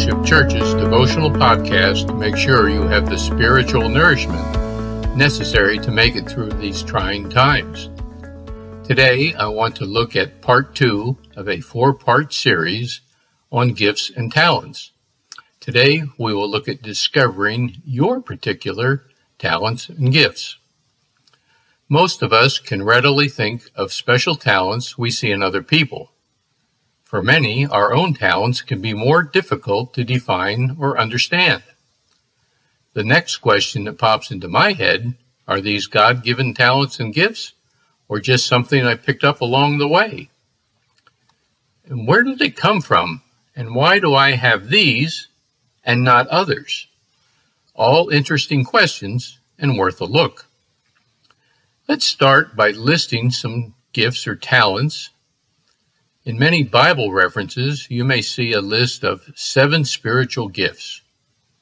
Fellowship Church's devotional podcast to make sure you have the spiritual nourishment necessary to make it through these trying times. Today, I want to look at part two of a four part series on gifts and talents. Today, we will look at discovering your particular talents and gifts. Most of us can readily think of special talents we see in other people. For many, our own talents can be more difficult to define or understand. The next question that pops into my head are these God given talents and gifts, or just something I picked up along the way? And where do they come from, and why do I have these and not others? All interesting questions and worth a look. Let's start by listing some gifts or talents in many Bible references, you may see a list of seven spiritual gifts,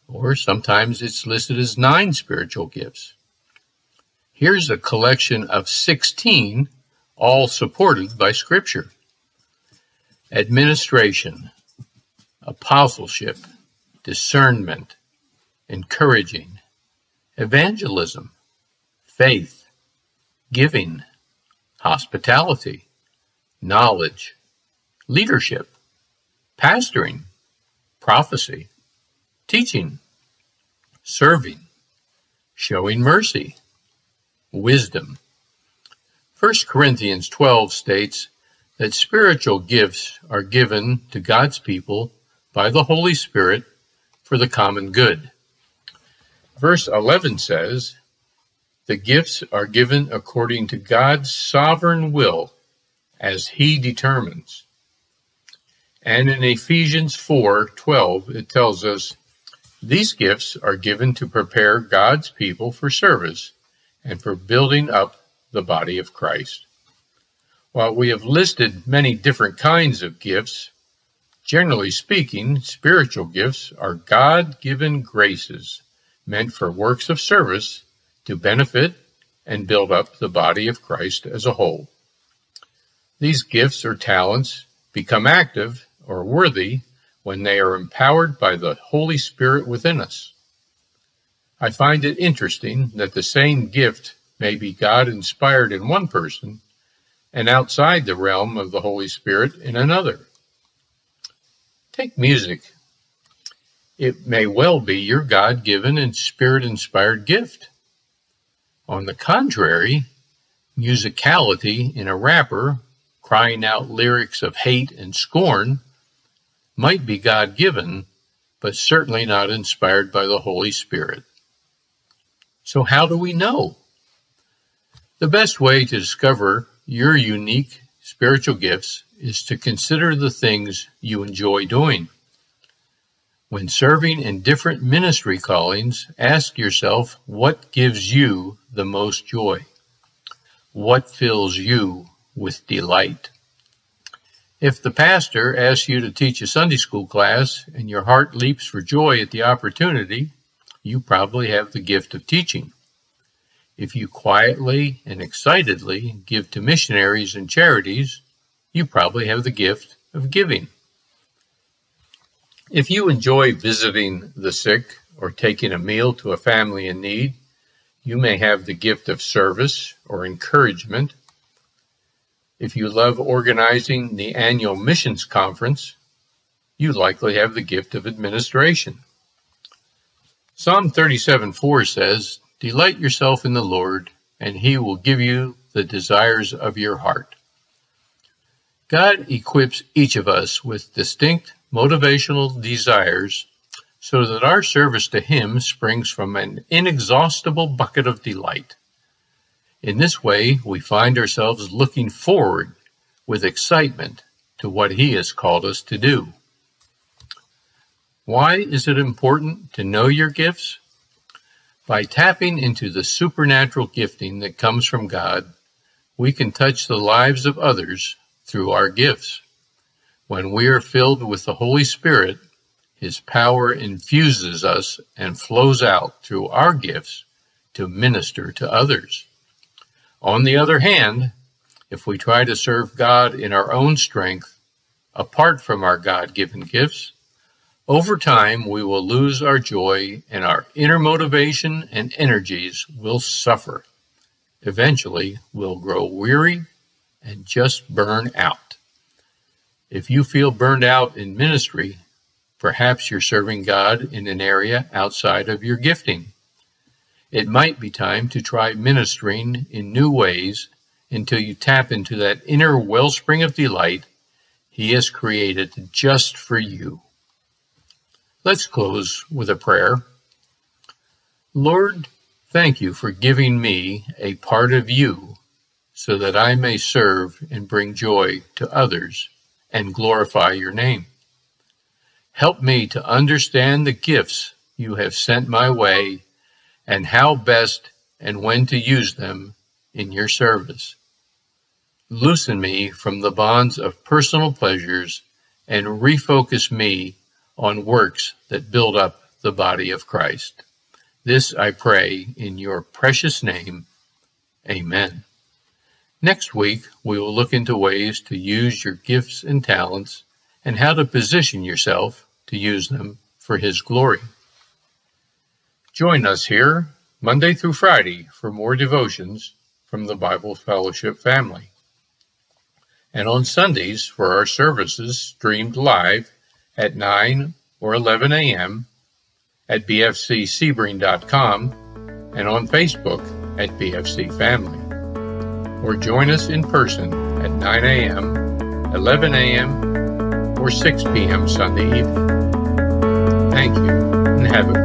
or sometimes it's listed as nine spiritual gifts. Here's a collection of 16, all supported by Scripture administration, apostleship, discernment, encouraging, evangelism, faith, giving, hospitality, knowledge, leadership, pastoring, prophecy, teaching, serving, showing mercy, wisdom. 1 Corinthians 12 states that spiritual gifts are given to God's people by the Holy Spirit for the common good. Verse 11 says, The gifts are given according to God's sovereign will as He determines. And in Ephesians 4:12 it tells us these gifts are given to prepare God's people for service and for building up the body of Christ. While we have listed many different kinds of gifts, generally speaking, spiritual gifts are God given graces meant for works of service to benefit and build up the body of Christ as a whole. These gifts or talents become active or worthy when they are empowered by the Holy Spirit within us. I find it interesting that the same gift may be God inspired in one person and outside the realm of the Holy Spirit in another. Take music. It may well be your God given and spirit inspired gift. On the contrary, musicality in a rapper crying out lyrics of hate and scorn might be God given, but certainly not inspired by the Holy Spirit. So, how do we know? The best way to discover your unique spiritual gifts is to consider the things you enjoy doing. When serving in different ministry callings, ask yourself what gives you the most joy? What fills you with delight? If the pastor asks you to teach a Sunday school class and your heart leaps for joy at the opportunity, you probably have the gift of teaching. If you quietly and excitedly give to missionaries and charities, you probably have the gift of giving. If you enjoy visiting the sick or taking a meal to a family in need, you may have the gift of service or encouragement if you love organizing the annual missions conference, you likely have the gift of administration. Psalm 37 4 says, Delight yourself in the Lord, and he will give you the desires of your heart. God equips each of us with distinct motivational desires so that our service to Him springs from an inexhaustible bucket of delight. In this way, we find ourselves looking forward with excitement to what He has called us to do. Why is it important to know your gifts? By tapping into the supernatural gifting that comes from God, we can touch the lives of others through our gifts. When we are filled with the Holy Spirit, His power infuses us and flows out through our gifts to minister to others. On the other hand, if we try to serve God in our own strength, apart from our God given gifts, Over time, we will lose our joy and our inner motivation and energies will suffer. Eventually, we'll grow weary and just burn out. If you feel burned out in ministry, perhaps you're serving God in an area outside of your gifting. It might be time to try ministering in new ways until you tap into that inner wellspring of delight He has created just for you. Let's close with a prayer. Lord, thank you for giving me a part of you so that I may serve and bring joy to others and glorify your name. Help me to understand the gifts you have sent my way and how best and when to use them in your service. Loosen me from the bonds of personal pleasures and refocus me on works that build up the body of Christ. This I pray in your precious name. Amen. Next week, we will look into ways to use your gifts and talents and how to position yourself to use them for His glory. Join us here Monday through Friday for more devotions from the Bible Fellowship family. And on Sundays for our services streamed live at 9 or 11 a.m. at bfcsebring.com and on Facebook at BFC Family. Or join us in person at 9 a.m., 11 a.m., or 6 p.m. Sunday evening. Thank you and have a.